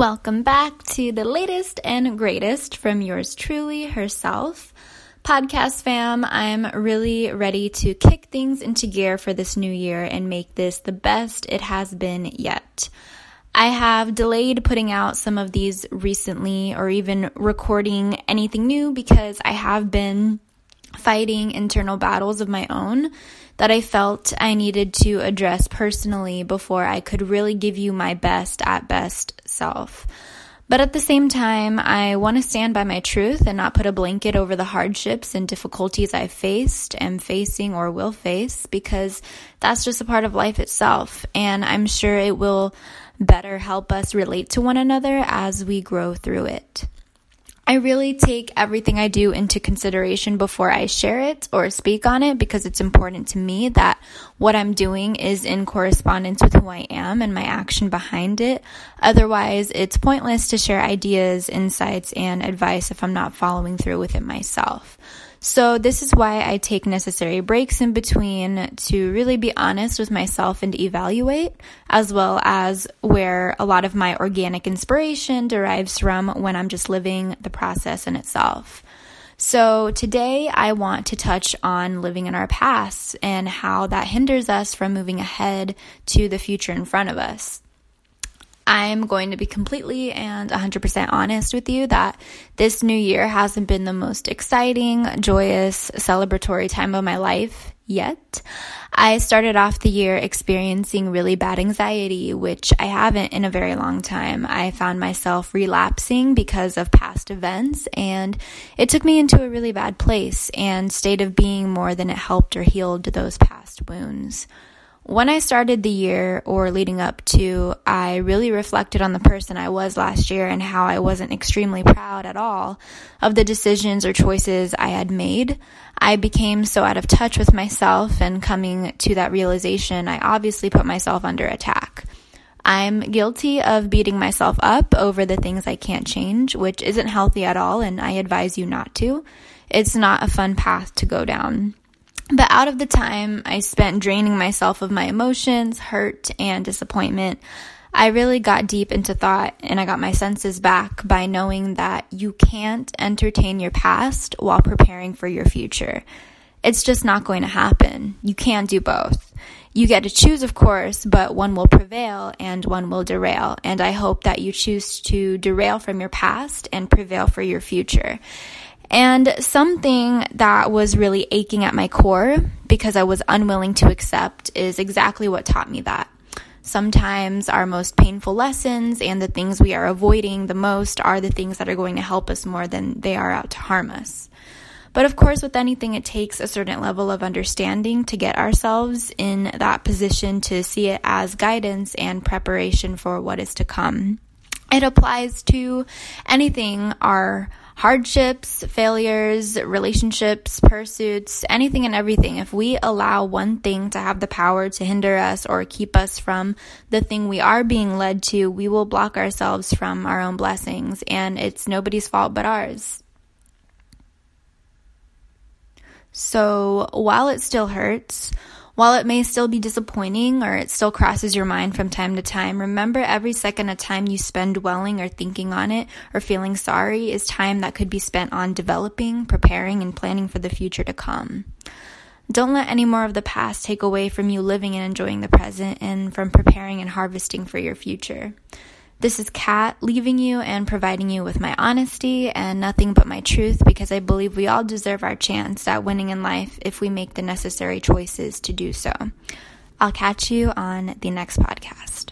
Welcome back to the latest and greatest from yours truly herself. Podcast fam, I'm really ready to kick things into gear for this new year and make this the best it has been yet. I have delayed putting out some of these recently or even recording anything new because I have been fighting internal battles of my own that I felt I needed to address personally before I could really give you my best at best self. But at the same time, I want to stand by my truth and not put a blanket over the hardships and difficulties I've faced, am facing, or will face because that's just a part of life itself. And I'm sure it will better help us relate to one another as we grow through it. I really take everything I do into consideration before I share it or speak on it because it's important to me that what I'm doing is in correspondence with who I am and my action behind it. Otherwise, it's pointless to share ideas, insights, and advice if I'm not following through with it myself. So this is why I take necessary breaks in between to really be honest with myself and evaluate, as well as where a lot of my organic inspiration derives from when I'm just living the process in itself. So today I want to touch on living in our past and how that hinders us from moving ahead to the future in front of us. I'm going to be completely and 100% honest with you that this new year hasn't been the most exciting, joyous, celebratory time of my life yet. I started off the year experiencing really bad anxiety, which I haven't in a very long time. I found myself relapsing because of past events, and it took me into a really bad place and state of being more than it helped or healed those past wounds. When I started the year or leading up to, I really reflected on the person I was last year and how I wasn't extremely proud at all of the decisions or choices I had made. I became so out of touch with myself and coming to that realization, I obviously put myself under attack. I'm guilty of beating myself up over the things I can't change, which isn't healthy at all, and I advise you not to. It's not a fun path to go down. But out of the time I spent draining myself of my emotions, hurt, and disappointment, I really got deep into thought and I got my senses back by knowing that you can't entertain your past while preparing for your future. It's just not going to happen. You can't do both. You get to choose, of course, but one will prevail and one will derail. And I hope that you choose to derail from your past and prevail for your future. And something that was really aching at my core because I was unwilling to accept is exactly what taught me that. Sometimes our most painful lessons and the things we are avoiding the most are the things that are going to help us more than they are out to harm us. But of course, with anything, it takes a certain level of understanding to get ourselves in that position to see it as guidance and preparation for what is to come. It applies to anything our hardships, failures, relationships, pursuits, anything and everything. If we allow one thing to have the power to hinder us or keep us from the thing we are being led to, we will block ourselves from our own blessings, and it's nobody's fault but ours. So while it still hurts, while it may still be disappointing or it still crosses your mind from time to time, remember every second of time you spend dwelling or thinking on it or feeling sorry is time that could be spent on developing, preparing, and planning for the future to come. Don't let any more of the past take away from you living and enjoying the present and from preparing and harvesting for your future. This is Kat leaving you and providing you with my honesty and nothing but my truth because I believe we all deserve our chance at winning in life if we make the necessary choices to do so. I'll catch you on the next podcast.